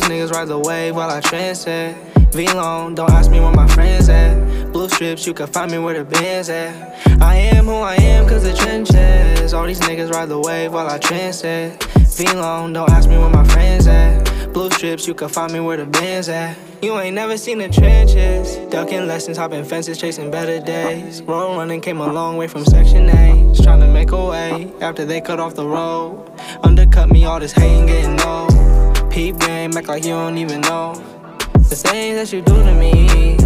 These niggas ride the wave while I transit. V long, don't ask me where my friends at. Blue strips, you can find me where the band's at. I am who I am cause the trenches. All these niggas ride the wave while I transit. V long, don't ask me where my friends at. Blue strips, you can find me where the band's at. You ain't never seen the trenches. Ducking lessons, hopping fences, chasing better days. Road running came a long way from Section 8. Trying to make a way after they cut off the road. Undercut me, all this hating getting low. Peep game, act like you don't even know. The things that you do to me.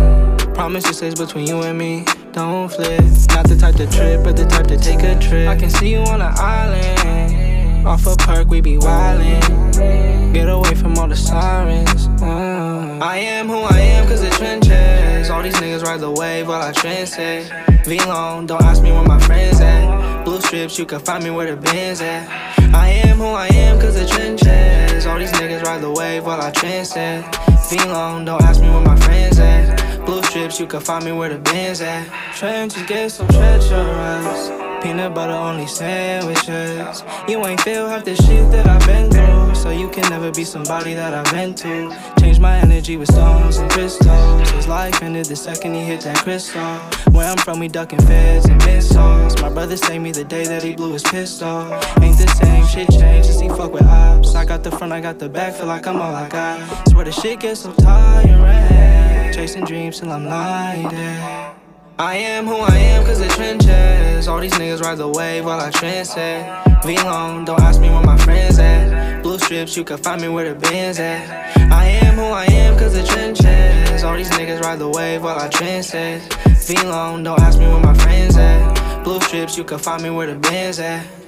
Promise this is between you and me. Don't flip. Not the type to trip, but the type to take a trip. I can see you on an island. Off a perk, we be wildin'. Get away from all the sirens. Uh. I am who I am, cause the trenches. All these niggas ride the wave while I transit. V long, don't ask me where my friends at. Blue strips, you can find me where the band's at. I am who I am, cause the trenches. All these niggas ride the wave while I transit. V long, don't ask me where my friends at. Blue strips, you can find me where the band's at. Trenches get so treacherous. Peanut butter only sandwiches. You ain't feel half the shit that I've been through. So you can never be somebody that I've been to. Change my energy with stones and crystals. His life ended the second he hit that crystal. Where I'm from, we ducking feds and missiles. My brother saved me the day that he blew his pistol. Ain't the same, shit changed since he fuck with ops. I got the front, I got the back, feel like I'm all I got. Swear the shit gets so tiring. Chasing dreams till I'm blinded. I am who I am cause the trenches. All these niggas ride the wave while I transit. V long, don't ask me where my friends at. Strips, you can find me where the band's at. I am who I am cause the trenches. All these niggas ride the wave while I transit. V long, don't ask me where my friends at. Blue strips, you can find me where the band's at.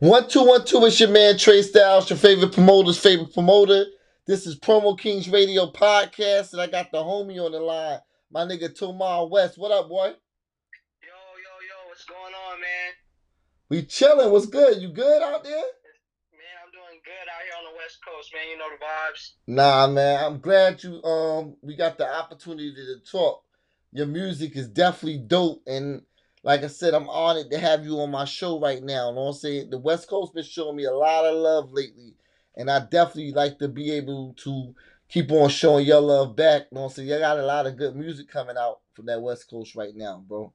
One two one two. It's your man Trey Styles, your favorite promoter's favorite promoter. This is Promo Kings Radio Podcast, and I got the homie on the line, my nigga Tomar West. What up, boy? Yo, yo, yo, what's going on, man? We chilling. What's good? You good out there? Man, I'm doing good out here on the West Coast, man. You know the vibes. Nah, man. I'm glad you um we got the opportunity to talk. Your music is definitely dope, and like I said, I'm honored to have you on my show right now. You know what I'm saying? The West Coast been showing me a lot of love lately, and I definitely like to be able to keep on showing your love back. You know what I'm saying? You got a lot of good music coming out from that West Coast right now, bro.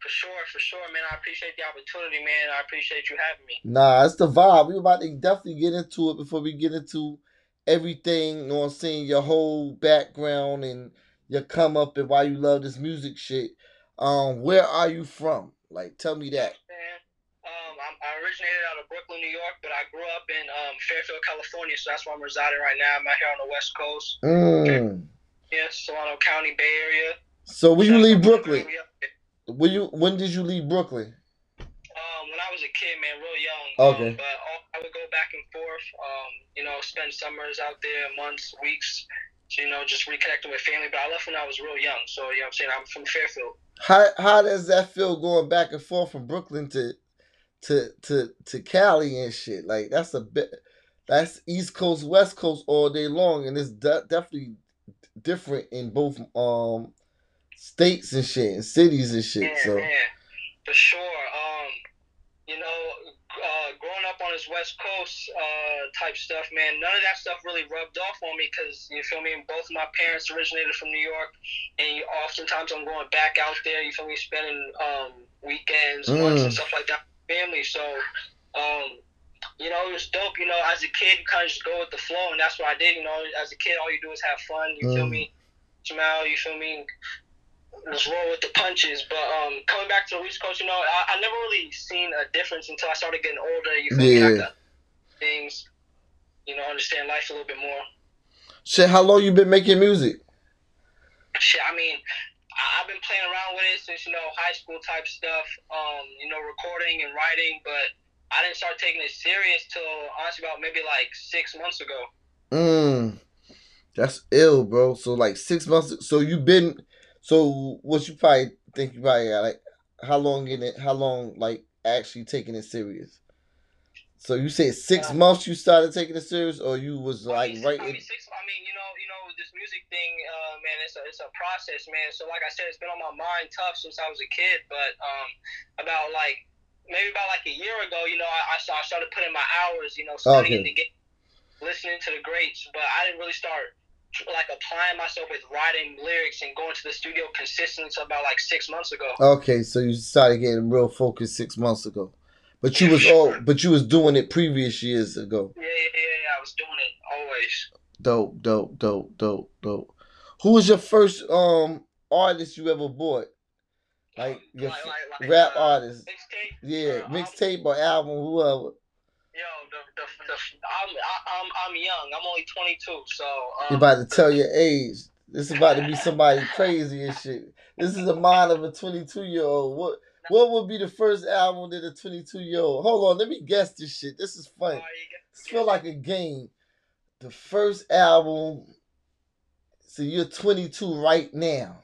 For sure, for sure, man. I appreciate the opportunity, man. I appreciate you having me. Nah, it's the vibe. We about to definitely get into it before we get into everything, you know what I'm saying, your whole background and your come up and why you love this music shit. Um, where are you from? Like, tell me that. Man, um, I'm, I originated out of Brooklyn, New York, but I grew up in um, Fairfield, California, so that's where I'm residing right now. I'm out here on the West Coast. Mm. Yeah, Solano County, Bay Area. So when you leave Brooklyn, when you when did you leave Brooklyn? Um, when I was a kid, man, real young. Okay. Um, but all, I would go back and forth. Um, you know, spend summers out there, months, weeks. You know, just reconnecting with family. But I left when I was real young. So you know, what I'm saying I'm from Fairfield. How how does that feel going back and forth from Brooklyn to to to to Cali and shit? Like that's a bit that's East Coast West Coast all day long, and it's de- definitely different in both um states and shit and cities and shit. Yeah, So man, for sure. Um, you know, uh, growing up on this West Coast uh, type stuff, man. None of that stuff really rubbed off on me because you feel me. Both my parents originated from New York, and you, oftentimes I'm going back out there. You feel me, spending um, weekends, months, and Mm. stuff like that. with Family, so um, you know, it was dope. You know, as a kid, you kind of just go with the flow, and that's what I did. You know, as a kid, all you do is have fun. You feel Mm. me? Smile. You feel me? Just roll with the punches. But um, coming back to the East Coast, you know, I, I never really seen a difference until I started getting older. You feel Yeah. things. You know, understand life a little bit more. Shit, how long you been making music? Shit, I mean, I- I've been playing around with it since you know high school type stuff. Um, you know, recording and writing, but I didn't start taking it serious till honestly about maybe like six months ago. Mm. That's ill, bro. So like six months. So you've been. So what you probably think you probably got like how long in it? How long like actually taking it serious? So you said six Uh, months you started taking it serious, or you was I like mean, right I mean, six, I mean, you know, you know, this music thing, uh, man, it's a, it's a process, man. So, like I said, it's been on my mind tough since I was a kid. But um, about like maybe about like a year ago, you know, I, I I started putting my hours, you know, studying Okay. the game, listening to the greats. But I didn't really start like applying myself with writing lyrics and going to the studio consistently until about like six months ago. Okay, so you started getting real focused six months ago, but you was all but you was doing it previous years ago. Yeah, yeah, yeah, yeah. I was doing it always. Dope, dope, dope, dope, dope. Who was your first um artist you ever bought? Like your Like- like- like, rap uh, artist? Mixtape. Yeah, uh, mixtape or album, whoever. The, the, the, I'm, I, I'm, I'm young. I'm only 22, so. Um, You about to tell your age. This is about to be somebody crazy and shit. This is the mind of a 22 year old. What what would be the first album that a 22 year old? Hold on, let me guess this shit. This is fun. funny. This feel like a game. The first album. So you're 22 right now.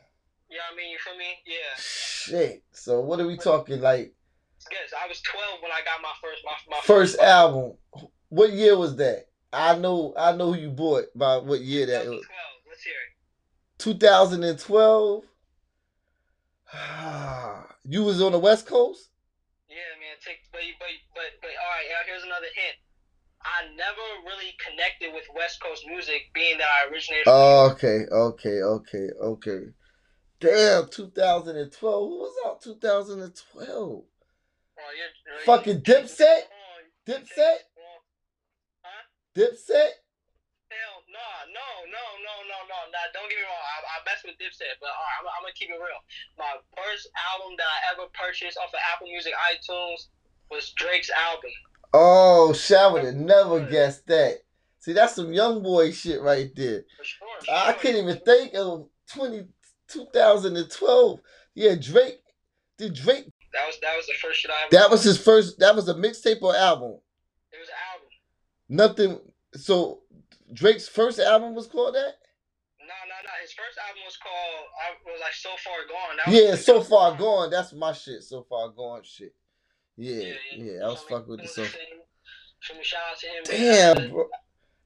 Yeah, I mean, you feel me? Yeah. Shit. So what are we talking like? Yes, I was 12 when I got my first, my, my First album. What year was that? I know I know who you bought by what year that was. Let's hear 2012. you was on the West Coast? Yeah, man. Take, but, but, but, but, all right. Here's another hint. I never really connected with West Coast music, being that I originated. Oh, New Okay, okay, okay, okay. Damn, 2012. Who was out 2012? Oh, You're- Fucking Dipset? Dipset? Huh? Dipset? Hell, nah, no, no, no, no, no, nah. Don't get me wrong. I, I mess with Dipset, but all right, I'm, I'm gonna keep it real. My first album that I ever purchased off of Apple Music iTunes was Drake's album. Oh, shit, I would have never guessed that. See, that's some young boy shit right there. For sure. for I sure. can't even think of 20, 2012. Yeah, Drake. Did Drake? That was that was the first shit I ever. That was his first. That was a mixtape or album. It was an album. Nothing. So Drake's first album was called that. No, no, no. His first album was called. I was like so far gone. That Yeah, like- so far gone. That's my shit. So far gone shit. Yeah, yeah. I was fucking with the. So shout out to him. Damn, bro.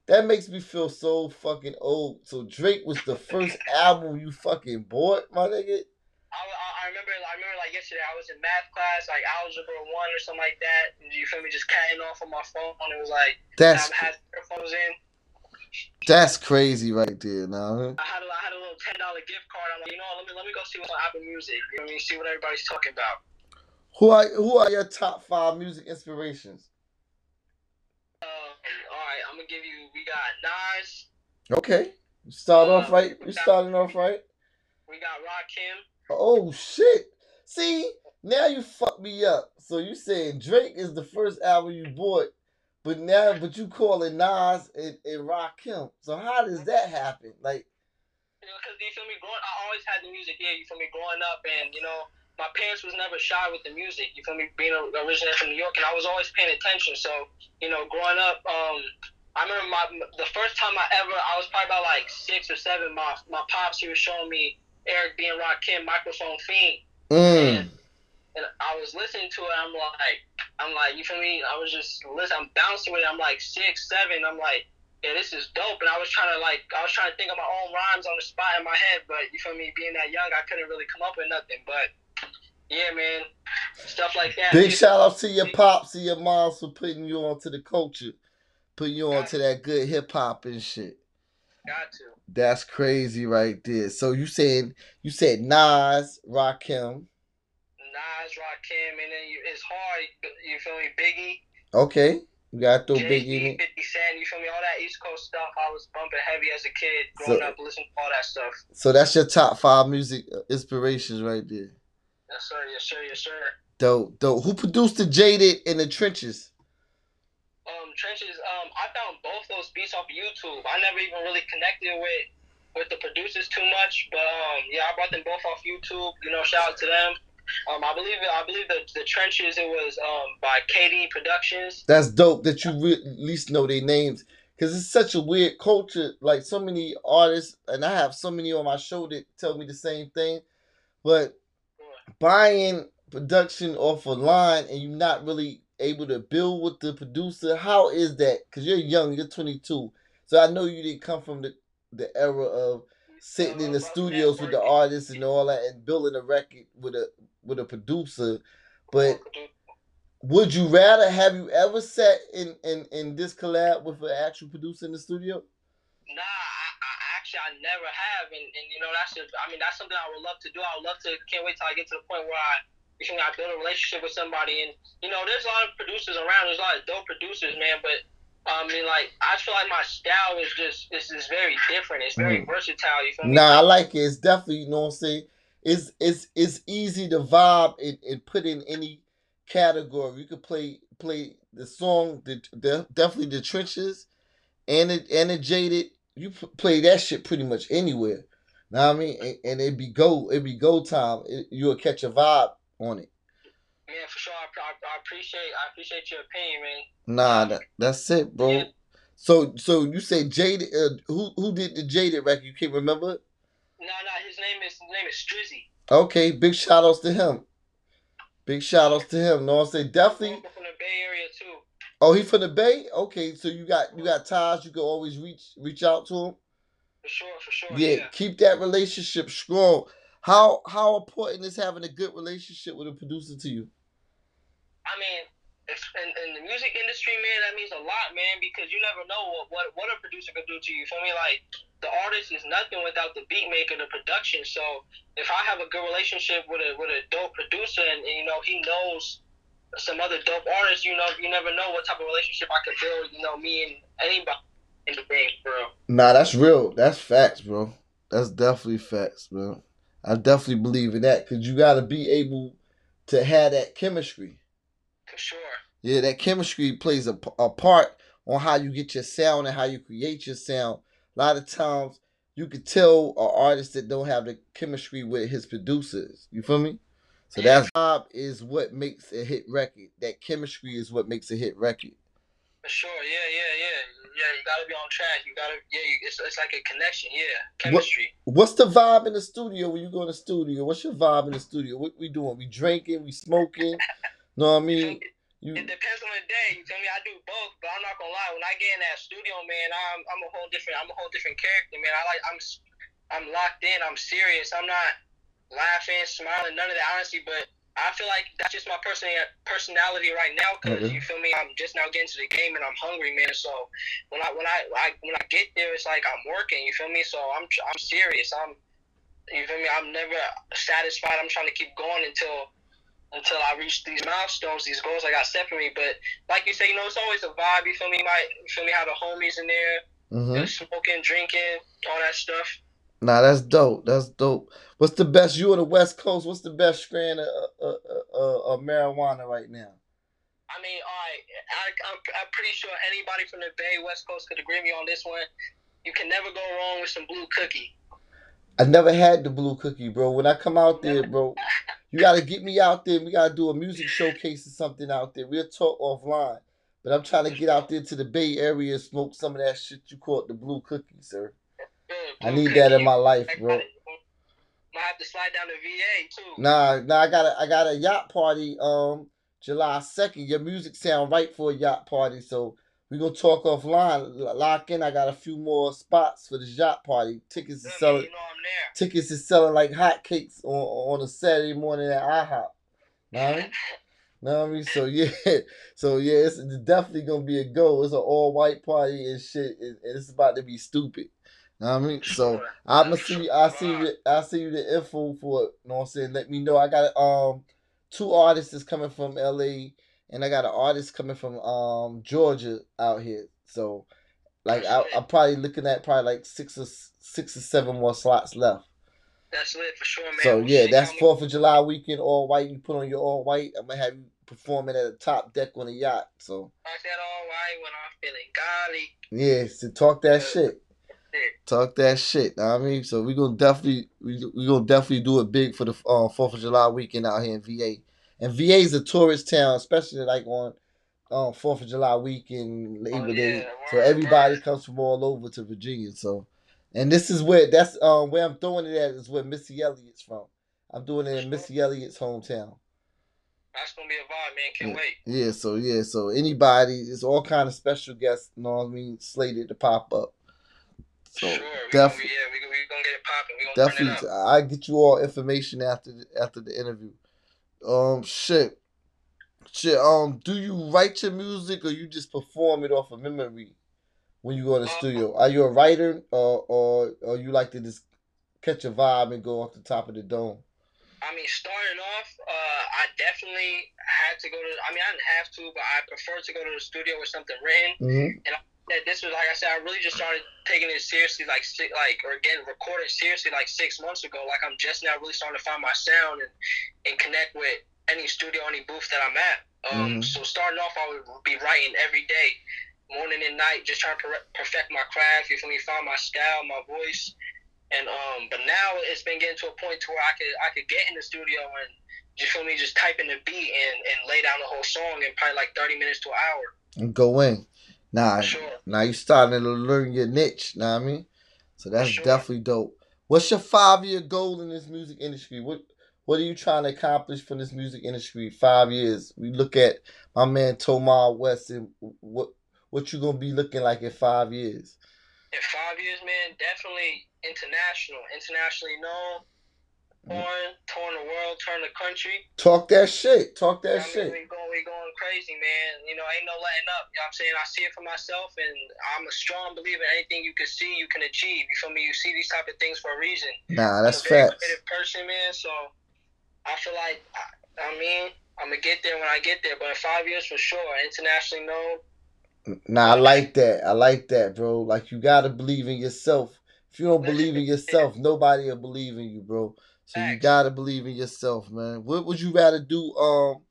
That makes me feel so fucking old. So Drake was the first album you fucking bought, my nigga. I, I, remember, I remember like yesterday. I was in math class, like algebra one or something like that. And you feel me? Just catting off on my phone. It was like That's I had earphones in. that's crazy right there. Now, I had a, I had a little ten dollar gift card. I'm like, you know, let me let me go see what's on Apple Music. You know what I mean? See what everybody's talking about. who are who are your top five music inspirations? Um, all right, I'm gonna give you. We got Nas. Okay, you start off right. You starting off right. We got Rock Rakim. Oh shit! See, now you fucked me up. So you saying Drake is the first album you bought, but now but you calling Nas and, and Rakim. So how does that happen? Like, You know, cause you feel me? Growing, I always had the music here. You feel me? Growing up, and you know, my parents was never shy with the music. You feel me? Being a, originated from New York, and I was always paying attention. So, you know, growing up, um, I remember my the first time I ever, I was probably about like six or seven. My my pops, he was showing me Eric B and Rakim, Microphone Fiend, mm, and I was listening to it. I'm like, I'm like, you feel me? I was just listening. I'm bouncing with it. I'm like six, seven. I'm like. Yeah, this is dope, and I was trying to like, I was trying to think of my own rhymes on the spot in my head, but you feel me? Being that young, I couldn't really come up with nothing. But yeah, man, stuff like that. Big shout out to your pops and your moms for putting you on to the culture, putting you on to that good hip hop and shit. Got to. That's crazy right there. So you said you said Nas, Rakim. Nas, Rakim, and then you, it's hard. You feel me? Biggie, Okay, you gotta Biggie in Z, 50 Cent. You feel me? All that East Coast stuff. I was bumping heavy as a kid, growing So- up, listening to all that stuff. So that's your top five music inspirations right there. Yes, sir. Yes, sir. Yes, sir. Dope, dope. Who produced the Jaded in the Trenches? Um, trenches. Um, I found both those beats off YouTube. I never even really connected with with the producers too much, but um, yeah, I brought them both off YouTube. You know, shout out to them. Um, I believe I believe the the trenches. It was um by KD Productions. That's dope that you re- at least know their names because it's such a weird culture. Like so many artists, and I have so many on my show that tell me the same thing. But buying production off a line and you're not really able to build with the producer, how is that? Because you're young, you're 22, so I know you didn't come from the the era of sitting in the studios with the artists and all that and building a record with a with a producer. But would you rather have you ever sat in in in this collab with an actual producer in the studio? Nah, I, I actually I never have, and, and you know that's just, I mean that's something I would love to do. I would love to. Can't wait till I get to the point where I, you know, I build a relationship with somebody, and you know there's a lot of producers around. There's a lot of dope producers, man. But I mean, like I feel like my style is just is is very different. It's very Mm. versatile. You feel me? Nah, I like it. It's definitely you know what I'm saying. It's it's it's easy to vibe and, and put in any category. You could play play the song, the, the definitely the trenches, and it and the jaded. You p- play that shit pretty much anywhere. Know what I mean? And, and it'd be go it'd be go time. It, you'll catch a vibe on it. Man, for sure. I, I, I appreciate I appreciate your opinion, man. Nah, that, that's it, bro. Yeah. So so you say jaded? Uh, who who did the jaded record? You can't remember? No, no, his name is his name is Strizzy. Okay, big shout outs to him. Big shout outs to him. What I'm saying? Definitely. From the Bay Area too. Oh, he from the Bay? Okay, so you got you got ties. You can always reach reach out to him. For sure, for sure. Yeah, yeah. keep that relationship strong. How how important is having a good relationship with a producer to you? I mean, in, in the music industry, man, that means a lot, man, because you never know what, what, what a producer could do to you. Feel me? Like, the artist is nothing without the beat maker, the production. So, if I have a good relationship with a with a dope producer, and, and you know he knows some other dope artists, you know, you never know what type of relationship I could build. You know, me and anybody in the game, bro. Nah, that's real. That's facts, bro. That's definitely facts, bro. I definitely believe in that because you got to be able to have that chemistry. For sure. Yeah, that chemistry plays a, a part on how you get your sound and how you create your sound. A lot of times you could tell an artist that don't have the chemistry with his producers. You feel me? So that job is what makes a hit record. That chemistry is what makes a hit record. For sure. Yeah, yeah, yeah. Yeah, you gotta be on track. You gotta, yeah, you, it's, it's like a connection. Yeah, chemistry. What's the vibe in the studio when you go in the studio? What's your vibe in the studio? What we doing? We drinking? We smoking? know what I mean? You, It depends on the day. You tell me? I do both, but I'm not gonna lie. When I get in that studio, man, I'm I'm a whole different. I'm a whole different character, man. I like I'm I'm locked in. I'm serious. I'm not laughing, smiling, none of that, honestly. But I feel like that's just my person personality right now. because Okay. you feel me? I'm just now getting to the game and I'm hungry, man. So when I when I, I when I get there, it's like I'm working. You feel me? So I'm I'm serious. I'm you feel me? I'm never satisfied. I'm trying to keep going until until I reach these milestones, these goals I got set for me. But like you say, you know, it's always a vibe. You feel me? Might you feel me? How the homies in there, Mhm. smoking, drinking, all that stuff. Nah, that's dope. That's dope. What's the best? You on the West Coast. What's the best strand of, uh, uh, uh, of marijuana right now? I mean, all right, I, I'm, I'm pretty sure anybody from the Bay West Coast could agree with me on this one. You can never go wrong with some blue cookie. I never had the blue cookie, bro. When I come out there, bro, you gotta get me out there. We gotta do a music showcase or something out there. We'll talk offline. But I'm trying to get out there to the Bay Area and smoke some of that shit you call it the blue cookie, sir. Good, I need that in my life, I bro. Might have to slide down to VA too. Nah, nah, I got a I got a yacht party um July second. Your music sound right for a yacht party, so we gonna talk offline. Lock in. I got a few more spots for the yacht party. Tickets Good, is man, selling. you know I'm there. Tickets is selling like hotcakes on on a Saturday morning at IHOP. Know what I mean? Know what I mean? So yeah, so yeah, it's definitely gonna be a go. It's an all white party and shit, and and it's about to be stupid. Know what I mean? So I'm gonna Sure. see. I see. you- I see you the info for it. Know what I'm saying? Let me know. I got um two artists coming from LA, and I got an artist coming from um Georgia out here. So like I, I'm probably looking at probably like six or six or seven more slots left. That's lit for sure, man. So We'll yeah, that's Fourth of July weekend, all white. You put on your all white. I'm gonna have you performing at the top deck on a yacht. So I said all right when I'm feeling golly. yeah, so talk that Yeah. shit. Yeah. Talk that shit. Know what I mean, so we gonna definitely we we gonna definitely do it big for the uh, Fourth of July weekend out here in VA. And VA is a tourist town, especially like on um Fourth of July weekend, Labor Oh, Day. yeah, So everybody comes from all over to Virginia. So, and this is where that's um where I'm throwing it at is where Missy Elliott's from. I'm doing it in Missy Elliott's hometown. That's gonna be a vibe, man. Can't Yeah. wait. Yeah, so yeah, so anybody, it's all kind of special guests, you know what I mean, slated to pop up. So sure. We gonna, definitely, yeah, we, we gonna get it popping. We gonna turn it. I get you all information after the, after the interview. Um, shit, shit. Um, do you write your music or you just perform it off of memory when you go in the Uh, studio? Are you a writer or or or you like to just catch a vibe and go off the top of the dome? I mean, starting off, uh, I definitely had to go to. I mean, I didn't have to, but I prefer to go to the studio with something written. Mm-hmm. That this was like I said, I really just started taking it seriously, like like or again recording seriously like six months ago. Like I'm just now really starting to find my sound and and connect with any studio, any booth that I'm at. Um, Mhm. So starting off, I would be writing every day, morning and night, just trying to perfect my craft. You feel me? Find my style, my voice, and um. But now it's been getting to a point to where I could I could get in the studio and you feel me, just type in the beat and and lay down the whole song in probably like thirty minutes to an hour. And go in. Nah, Sure. now you starting to learn your niche. Know what I mean? So that's Sure. definitely dope. What's your five year goal in this music industry? What What are you trying to accomplish from this music industry? Five years. We look at my man Tomar West and what what you gonna be looking like in five years. in five years, man, definitely international, internationally known, touring, touring the world, touring the country. Talk that shit. Talk I that mean, shit. we going, we going crazy, man. You know, ain't no letting up. You know what I'm saying? I see it for myself, and I'm a strong believer. In anything you can see, you can achieve. You feel me? You see these type of things for a reason. Nah, that's I'm a very facts. creative person, man. So I feel like, I, I mean, I'm gonna get there when I get there. But in five years, for sure, internationally known. Nah, I like that. I like that, bro. Like you gotta believe in yourself. If you don't believe in yourself, nobody will believe in you, bro. So you gotta believe in yourself, man. What would you rather do? Um,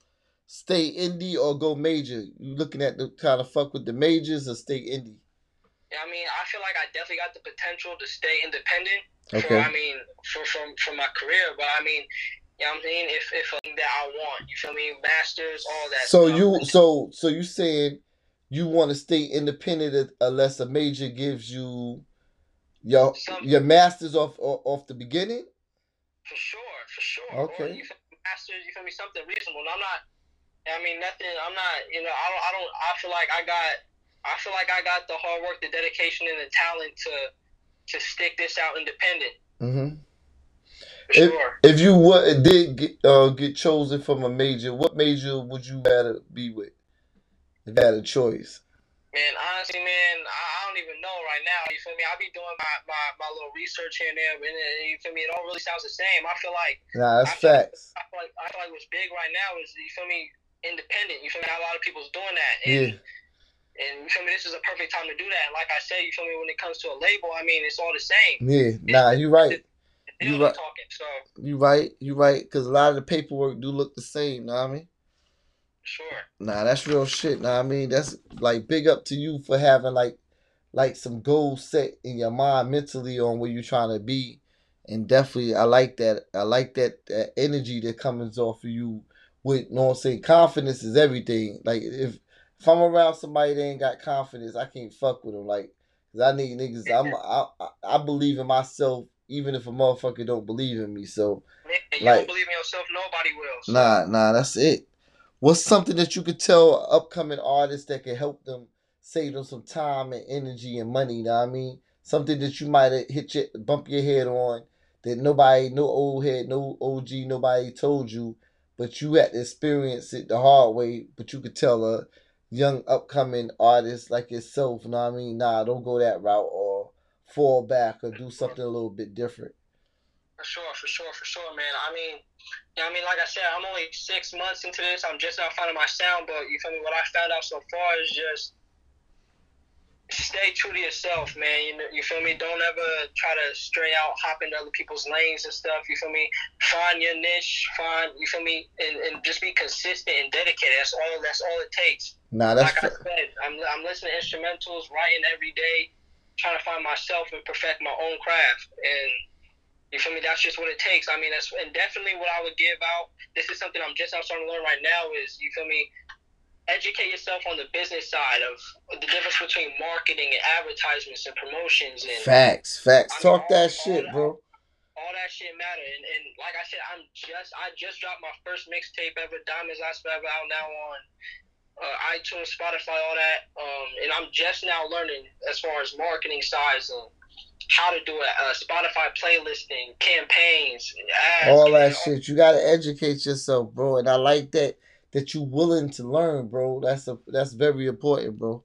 stay indie or go major? You looking at the kind of fuck with the majors or stay indie? Yeah, I mean, I feel like I definitely got the potential to stay independent. For, Okay. I mean, for from from my career, but I mean, you know what I'm saying? If if that I want, you feel me? Masters, all that. So stuff. you so so you saying you want to stay independent unless a major gives you your your masters off off the beginning? For sure, for sure. Okay. Or you feel me? Masters, you feel me? Something reasonable. I'm not. I mean, nothing. I'm not. You know, I don't. I don't. I feel like I got. I feel like I got the hard work, the dedication, and the talent to to stick this out independent. Mm-hmm. If, sure. if you would did get uh, get chosen from a major, what major would you rather be with? If you had a choice. Man, honestly, man, I, I don't even know right now. You feel me? I'll be doing my, my, my little research here and there, but it, you feel me? It all really sounds the same. I feel like Nah, that's I feel, facts. I feel like I feel like what's big right now is you feel me? Independent. You feel me? A lot of people's doing that, Yeah. and and you feel me? This is a perfect time to do that. And like I said, you feel me? When it comes to a label, I mean, it's all the same. Yeah. Nah, you right. You right. I'm talking. So You right. You right. Cause a lot of the paperwork do look the same. You know what I mean? Sure. Nah, that's real shit. Nah, I mean that's like big up to you for having like like some goals set in your mind mentally on where you're trying to be. And definitely I like that. I like that, that energy that comes off of you with you know what I'm saying, confidence is everything. Like if if I'm around somebody that ain't got confidence, I can't fuck with them. Like, cause I need niggas. I'm I, I believe in myself, even if a motherfucker don't believe in me. So Man, you Like- don't believe in yourself, nobody will. So, Nah, nah, that's it. What's something that you could tell upcoming artists that could help them save them some time and energy and money? You know what I mean? Something that you might have hit your bump your head on that nobody, no old head, no OG, nobody told you, but you had to experience it the hard way. But you could tell a young upcoming artist like yourself, you know what I mean? Nah, don't go that route or fall back or do something a little bit different. For sure, for sure, for sure, man. I mean, yeah, I mean, like I said, I'm only six months into this. I'm just now finding my sound, but you feel me? What I found out so far is just stay true to yourself, man. You know, you feel me? Don't ever try to stray out, hop into other people's lanes and stuff. You feel me? Find your niche, find you feel me, and, and just be consistent and dedicated. That's all. That's all it takes. Nah, that's like I said, I'm I'm listening to instrumentals, writing every day, trying to find myself and perfect my own craft. And you feel me? That's just what it takes. I mean, that's and definitely what I would give out. This is something I'm just now starting to learn right now. Is you feel me? educate yourself on the business side of the difference between marketing and advertisements and promotions and facts, facts. I mean, Talk all- that all shit, that- bro. all that shit matter. And, and like I said, I'm just I just dropped my first mixtape ever, Diamonds Last Forever, out now on uh, iTunes, Spotify, all that. Um, and I'm just now learning as far as marketing sides and how to do a, uh, Spotify playlisting, campaigns, ads, All that all- shit. You gotta educate yourself, bro. And I like that that you willing to learn, bro. That's a that's very important, bro.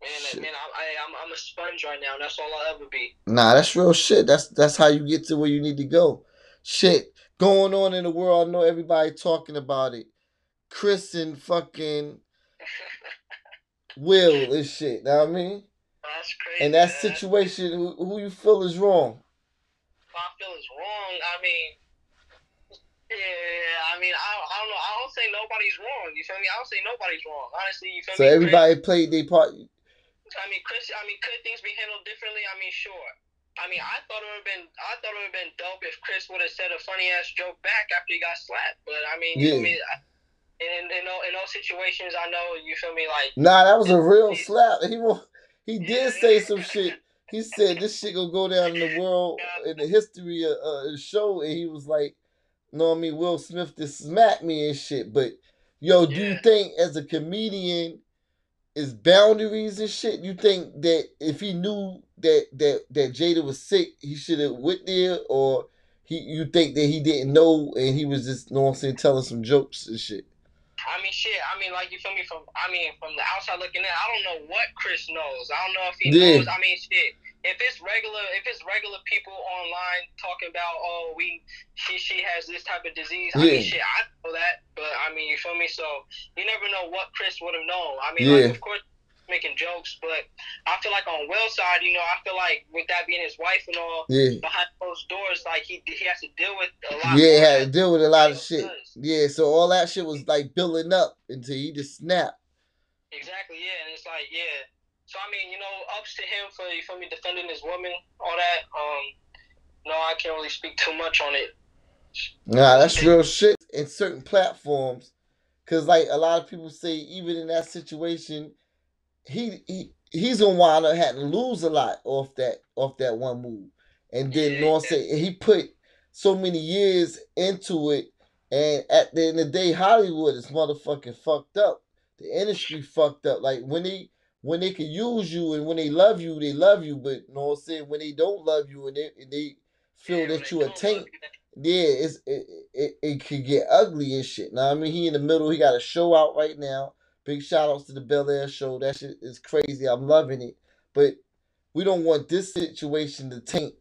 Man, Shit. man, I, I, I'm I'm a sponge right now, and that's all I'll ever be. Nah, that's real shit. That's that's how you get to where you need to go. Shit going on in the world. I know everybody talking about it. Chris and fucking Will and shit. Know what I mean? That's crazy. And that man. situation, who, who you feel is wrong? What I feel is wrong. I mean, yeah, I mean, I, I don't know. I don't say nobody's wrong. You feel me? I don't say nobody's wrong. Honestly, you feel So me? So everybody played their part. I mean, Chris. I mean, could things be handled differently? I mean, sure. I mean, I thought it would have been. I thought it would have been dope if Chris would have said a funny ass joke back after he got slapped. But I mean, you Yeah. me? I- In, in, those, in those situations, I know you feel me. Like, Nah, that was a real slap. He he did say some shit. He said this shit gonna go down in the world in the history of uh, the show, and he was like, "No, I mean Will Smith just smacked me and shit." But yo, do you think as a comedian, is boundaries and shit? You think that if he knew that that that Jada was sick, he should have went there, or he you think that he didn't know and he was just, you know what I'm saying, telling some jokes and shit? I mean, shit. I mean, like you feel me from. I mean, from the outside looking in, I don't know what Chris knows. I don't know if he Yeah. knows. I mean, shit. If it's regular, if it's regular people online talking about, oh, we, she, she has this type of disease. I mean, shit. I know that, but I mean, you feel me? So you never know what Chris would have known. I mean, Yeah. like, of course, making jokes, but I feel like on Will's side, you know, I feel like with that being his wife and all, Yeah. behind closed doors, like he he has to deal with a lot. Yeah, more had to deal with a lot of shit. does. Yeah, so all that shit was like building up until he just snapped. Exactly, yeah, and it's like, yeah. So I mean, you know, ups to him for you feel me defending his woman, all that. Um, no, I can't really speak too much on it. Nah, that's real shit in certain platforms. Cause like a lot of people say, even in that situation, he he he's gonna wind up having to lose a lot off that off that one move. And then you know what I'm saying, he put so many years into it, and at the end of the day, Hollywood is motherfucking fucked up. The industry fucked up. Like when they when they can use you and when they love you, they love you. But you know what I'm saying, when they don't love you and they and they feel Yeah, that you a taint, yeah, it's it, it it could get ugly and shit. Now I mean, he in the middle. He got a show out right now. Big shout outs to the Bel Air show. That shit is crazy. I'm loving it. But we don't want this situation to taint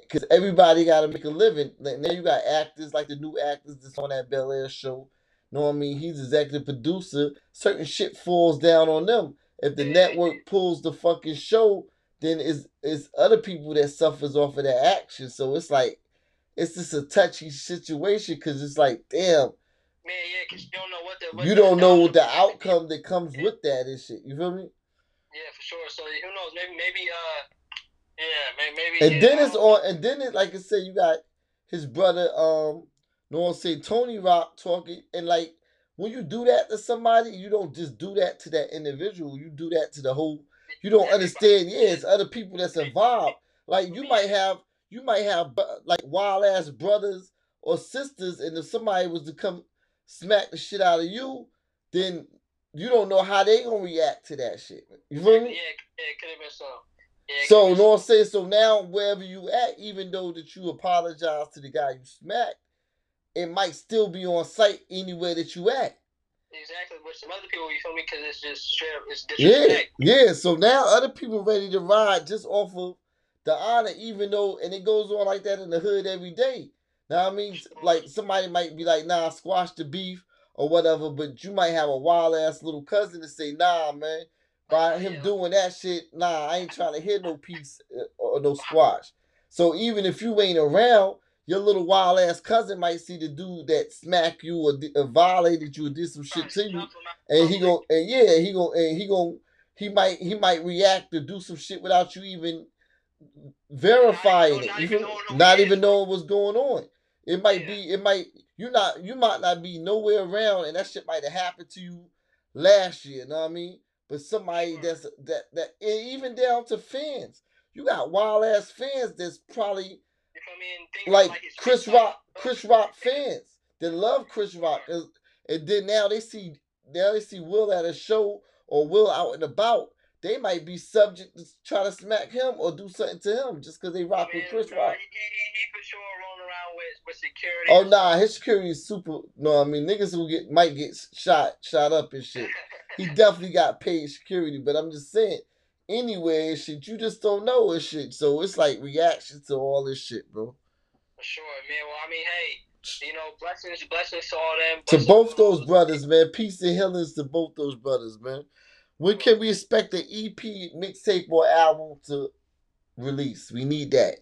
because everybody got to make a living. Like, now you got actors like the new actors that's on that Bel Air show. You Know what I mean? He's executive producer. Certain shit falls down on them. If the network pulls the fucking show, then it's it's other people that suffers off of that action. So it's like it's just a touchy situation because it's like, damn, Man, yeah, because you don't know what the what you don't know what the outcome that comes with that and shit. You feel me? Yeah, for sure. So who knows? Maybe maybe uh, yeah, maybe maybe. And yeah, then it's on, and then it, like I said, you got his brother, um, no one say Tony Rock talking, and like when you do that to somebody, you don't just do that to that individual. You do that to the whole. You don't understand. Yeah, it's other people that's involved. Like you might have, you might have like wild ass brothers or sisters, and if somebody was to come smack the shit out of you, then you don't know how they gonna react to that shit. You feel Yeah, me? yeah, it could have been so. Yeah, So, you know what I'm saying? So now, wherever you at, even though that you apologize to the guy you smacked, it might still be on site anywhere that you at. Exactly, but some other people, you feel me? Because it's just straight up, it's disrespect. Yeah, yeah. So now other people ready to ride just off of the honor, even though, and it goes on like that in the hood every day. Now I mean, like somebody might be like, "Nah, squash the beef" or whatever, but you might have a wild ass little cousin to say, "Nah, man, by him doing that shit, nah, I ain't trying to hear no peace uh, or no squash." So even if you ain't around, your little wild ass cousin might see the dude that smack you or, di- or violated you or did some shit to you, and he gon' and yeah, he gon' and he gon' he might he might react or do some shit without you even verifying Not it. even You feel knowing me? who Not even knowing what's going on. It might Yeah. be it might you not you might not be nowhere around and that shit might have happened to you last year, You know what I mean? But somebody that's that that even down to fans. You got wild ass fans that's probably You feel me? And like Chris. Rock, Chris Rock fans that love Chris Rock, and, and then now they see now they see Will at a show or Will out and about. They might be subject to try to smack him or do something to him just because they rock with Chris Rock. He, he, he for sure rolling around with, with security. Oh nah, his security is super. No, I mean niggas who get might get shot, shot up and shit. He definitely got paid security, but I'm just saying. Anyway, and shit, you just don't know and shit. So it's like reaction to all this shit, bro. For sure, man. Well, I mean, hey, you know, blessings, blessings to all them. to both those brothers, man. Peace and healings to both those brothers, man. When can we expect the EP mixtape or album to release? We need that.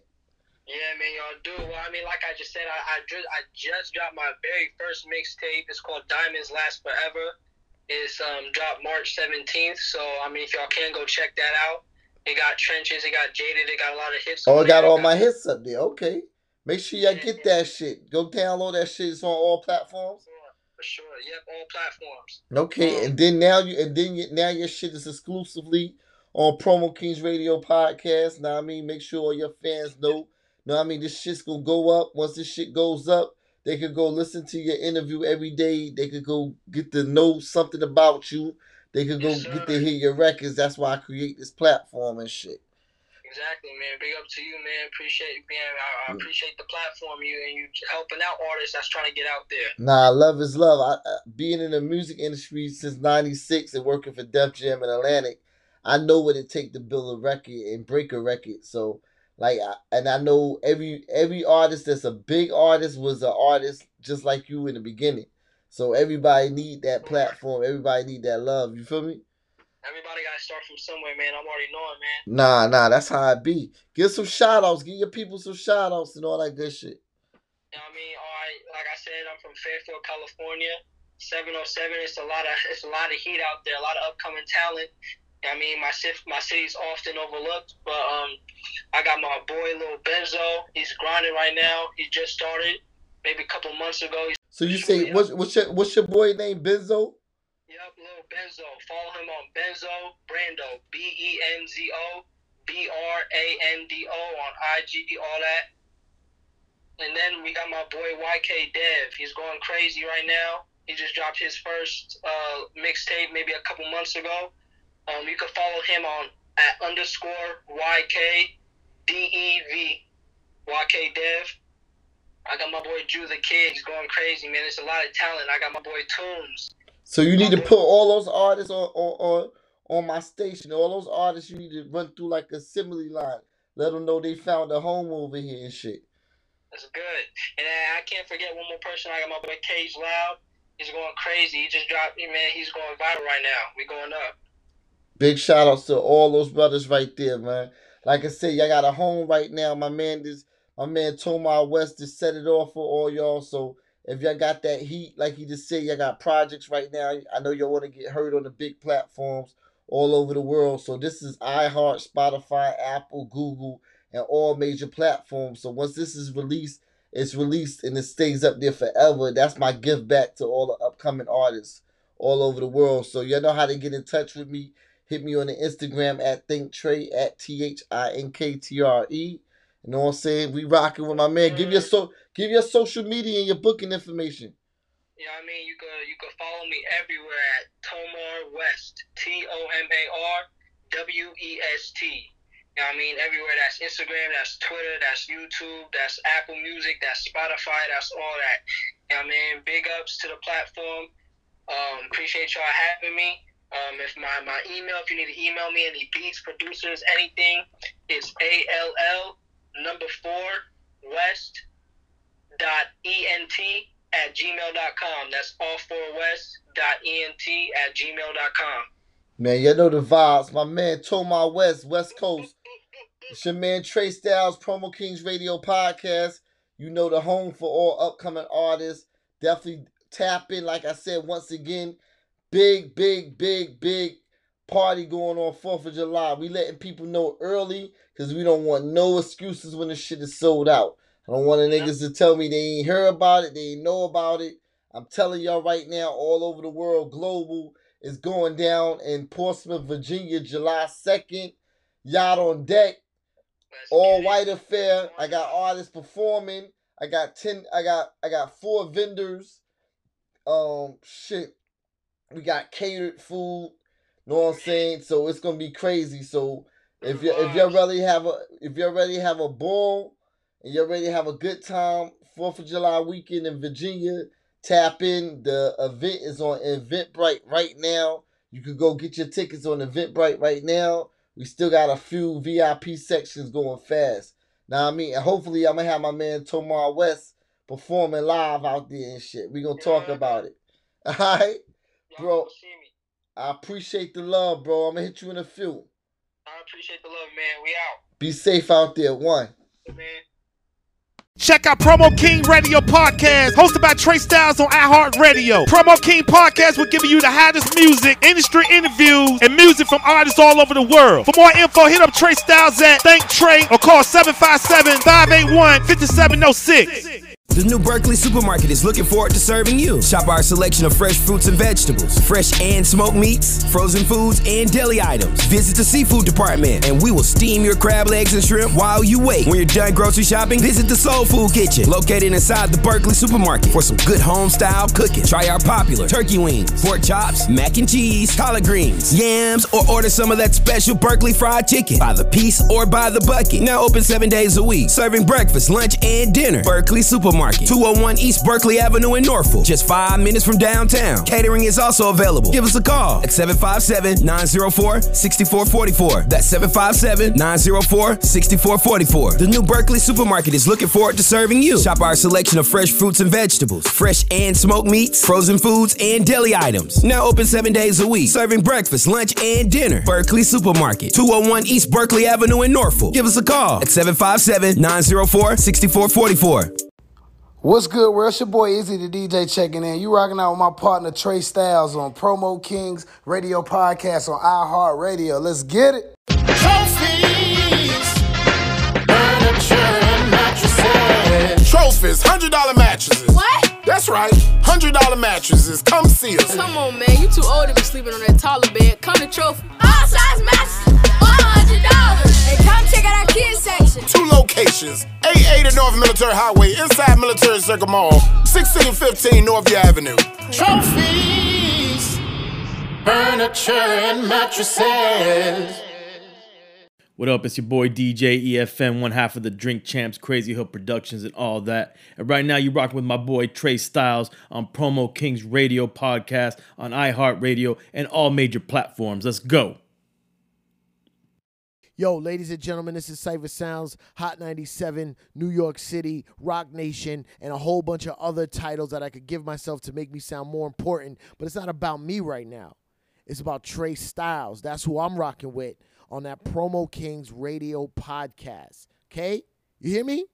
Yeah, man, y'all do. Well, I mean, like I just said, I, I just I just dropped my very first mixtape. It's called Diamonds Last Forever. It's um dropped March seventeenth. So I mean, if y'all can go check that out. It got trenches. It got jaded. It got a lot of hits. Oh, it got all my hits up there. Okay. Make sure y'all get that shit. Go download that shit. It's on all platforms. For sure. Yep, all platforms. Okay, um, and then now you and then you, now your shit is exclusively on Promo Kings Radio podcast. Now I mean, make sure all your fans know. What I mean, this shit's gonna go up. Once this shit goes up, they could go listen to your interview every day. They could go get to know something about you. They could go Yes, get to hear your records. That's why I create this platform and shit. Exactly, man. Big up to you, man. Appreciate man. I, I appreciate the platform you and you helping out artists that's trying to get out there. Nah, love is love. I, I being in the music industry since '96 and working for Def Jam and Atlantic, I know what it take to build a record and break a record. So, like, I, and I know every every artist that's a big artist was an artist just like you in the beginning. So everybody need that platform. Everybody need that love. You feel me? Everybody gotta start from somewhere, man. I'm already knowing, man. Nah, nah, that's how I be. Give some shout outs. Give your people some shout outs and all that good shit. You know what I mean? All right, like I said, I'm from Fairfield, California. 707. It's a lot of it's a lot of heat out there. A lot of upcoming talent. You know I mean, my city, my city's often overlooked, but um, I got my boy Lil Benzo. He's grinding right now. He just started, maybe a couple months ago. He's, So you say what's what's your what's your boy name? Benzo? Yep, Lil Benzo. Follow him on Benzo Brando. B E N Z O B R A N D O on IG. All that. And then we got my boy YK Dev. He's going crazy right now. He just dropped his first uh, mixtape maybe a couple months ago. Um, you can follow him on at underscore YK D E V YK Dev. I got my boy Drew the Kid. He's going crazy, man. There's a lot of talent. I got my boy Tunes. So you need to put all those artists on on, on on my station. All those artists you need to run through like a assembly line. Let them know they found a home over here and shit. That's good. And I can't forget one more person. I got my boy Cage Loud. He's going crazy. He just dropped me, man. He's going viral right now. We going up. Big shout outs to all those brothers right there, man. Like I said, y'all got a home right now. My man is my man Tomar West just set it off for all y'all. So if y'all got that heat, like he just said, y'all got projects right now. I know y'all want to get heard on the big platforms all over the world. So this is iHeart, Spotify, Apple, Google, and all major platforms. So once this is released, it's released and it stays up there forever. That's my gift back to all the upcoming artists all over the world. So y'all know how to get in touch with me. Hit me on the Instagram at ThinkTre at T H I N K T R E. You know what I'm saying? We rocking with my man. Give your so give your social media and your booking information. You know what I mean? You could you could follow me everywhere at Tomar West. T O M A R W E S T. You know what I mean? Everywhere that's Instagram, that's Twitter, that's YouTube, that's Apple Music, that's Spotify, that's all that. You know what I mean? Big ups to the platform. Um, appreciate y'all having me. Um, if my, my email, if you need to email me any beats, producers, anything, it's ALL number four west dot ent at gmail.com. That's all four west dot ent at gmail.com. Man, you know the vibes. My man Tomar West, West Coast. It's your man Trey Styles, Promo Kings Radio Podcast. You know the home for all upcoming artists. Definitely tap in, like I said, once again. Big, big, big, big party going on 4th of July. We letting people know early because we don't want no excuses when the shit is sold out. I don't want the niggas to tell me they ain't heard about it, they ain't know about it. I'm telling y'all right now, all over the world, global, is going down in Portsmouth, Virginia, July 2nd. Yacht on deck. All white affair. I got artists performing. I got ten. I got I got four vendors. Um, shit. We got catered food. Know what I'm saying? So it's gonna be crazy. So if you if you're ready to have a if you're ready to have a ball and you're ready to have a good time, Fourth of July weekend in Virginia, tap in. The event is on Eventbrite right now. You could go get your tickets on Eventbrite right now. We still got a few VIP sections going fast. Now I mean, and hopefully I'm gonna have my man Tomar West performing live out there and shit. We gonna talk about it. All right, bro. I appreciate the love, bro. I'm gonna hit you in a few. I appreciate the love, man. We out. Be safe out there. One. Man. Check out Promo King Radio Podcast, hosted by Trey Styles on iHeartRadio. Promo King Podcast will give you the hottest music, industry interviews, and music from artists all over the world. For more info, hit up Trey Styles at ThinkTre or call 757 581 5706. The new Berkeley supermarket is looking forward to serving you. Shop our selection of fresh fruits and vegetables, fresh and smoked meats, frozen foods, and deli items. Visit the seafood department and we will steam your crab legs and shrimp while you wait. When you're done grocery shopping, visit the Soul Food Kitchen, located inside the Berkeley supermarket for some good home style cooking. Try our popular turkey wings, pork chops, mac and cheese, collard greens, yams, or order some of that special Berkeley fried chicken by the piece or by the bucket. Now open seven days a week, serving breakfast, lunch, and dinner. Berkeley Supermarket. 201 East Berkley Avenue in Norfolk. Just five minutes from downtown. Catering is also available. Give us a call at 757 904 6444. That's 757 904 6444. The new Berkeley Supermarket is looking forward to serving you. Shop our selection of fresh fruits and vegetables, fresh and smoked meats, frozen foods, and deli items. Now open seven days a week, serving breakfast, lunch, and dinner. Berkeley Supermarket, 201 East Berkley Avenue in Norfolk. Give us a call at 757 904 6444. What's good, world? It's your boy Izzy the DJ checking in. You rocking out with my partner Trey Styles on Promo Kings Radio Podcast on iHeartRadio. Let's get it. Trophies, hundred dollar mattresses. What? That's right, hundred dollar mattresses. Come see us. Come on, man. You too old to be sleeping on that taller bed. Come to Trophy. All size mattresses, one hundred dollars. And come check out our kids section. Two locations: 880 North Military Highway, inside Military Circle Mall, 1615 Northview Avenue. Trophies, furniture, and mattresses. What up? It's your boy DJ EFN, one half of the Drink Champs, Crazy Hood Productions, and all that. And right now, you rock with my boy Trey Styles on Promo Kings Radio Podcast on iHeartRadio and all major platforms. Let's go. Yo, ladies and gentlemen, this is Cipha Sounds, Hot 97, New York City, Roc Nation, and a whole bunch of other titles that I could give myself to make me sound more important. But it's not about me right now. It's about Trey Styles. That's who I'm rocking with on that Promo Kings Radio podcast. Okay? You hear me?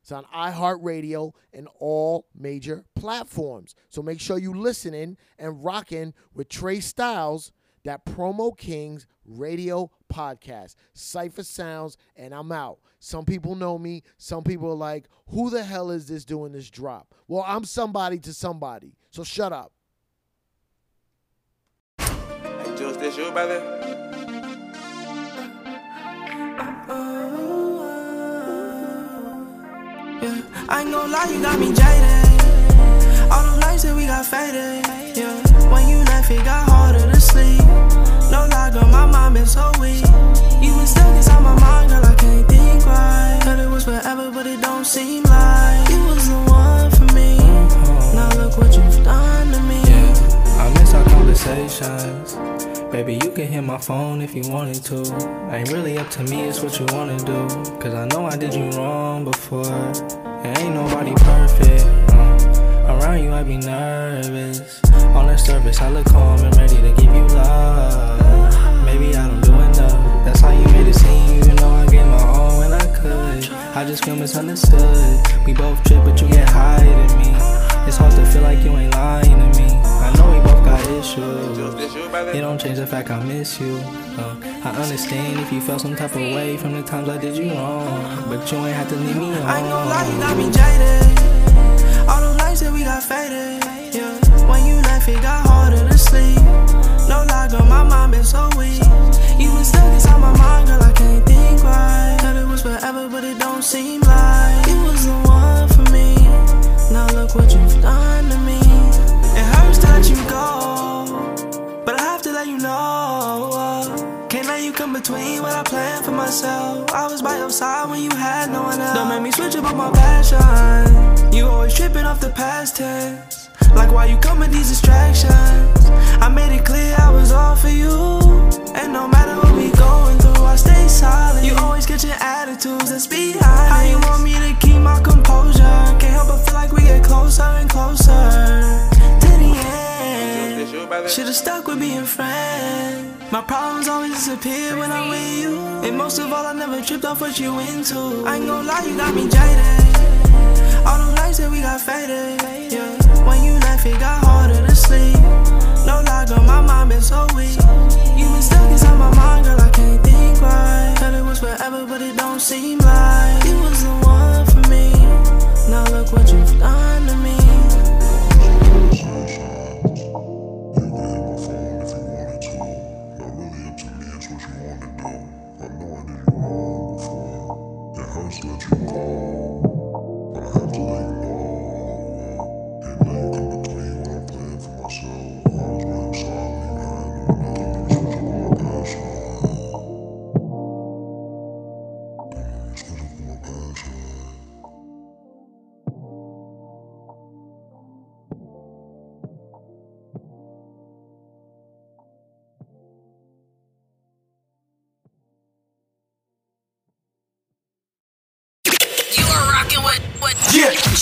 It's on iHeartRadio and all major platforms. So make sure you listening and rocking with Trey Styles, that Promo Kings Radio podcast. Cipha Sounds, and I'm out. Some people know me. Some people are like, who the hell is this doing this drop? Well, I'm somebody to somebody. So shut up. Hey, Jules, this you, brother? Yeah, I ain't gon' lie, you got me jaded. All the nights that we got faded. Yeah, when you left, it got harder to sleep. No lie, girl, my mind been so weak. You been stuck inside my mind, girl, I can't think right. Thought it was forever, but it don't seem like you was the one for me. Now look what you've done to me. Yeah, I miss our conversations. Baby, you can hit my phone if you wanted to. Ain't really up to me, it's what you wanna do. Cause I know I did you wrong before. And ain't nobody perfect. Uh, around you, I be nervous. On the surface, I look calm and ready to give you love. Maybe I don't do enough. That's how you made it seem, even though I gave my all when I could. I just feel misunderstood. We both trip, but you get higher than me. It's hard to feel like you ain't lying to me. I know we both got issues. It don't change the fact I miss you. Uh, I understand if you felt some type of way from the times I did you wrong. But you ain't have to leave me on. I lie, you got me jaded. We got faded. Yeah. When you left, it got harder to sleep. No lie, girl, my mind been so weak. You been stuck inside my mind, girl, I can't think right. Thought it was forever, but it don't seem like you was the one for me. Now look what you've done to me. It hurts let you go, but I have to let you know. Can't let you come between what I planned for myself. I was by your side when you had no one else. Don't make me switch up on my passion. You always tripping off the past tense. Like why you come with these distractions? I made it clear I was all for you. And no matter what we going through, I stay solid. You always get your attitudes that's behind How you want me to keep my composure? Can't help but feel like we get closer and closer to the end. Should've stuck with being friends. My problems always disappear when I'm with you. And most of all, I never tripped off what you into. I ain't gon' lie, you got me jaded. Nights that we got faded. Yeah. When you left, it got harder to sleep. No lie, girl, my mind been so weak. You been stuck inside my mind, girl, I can't think right. Thought it was forever, but it don't seem like you was the one for me. Now look what you've done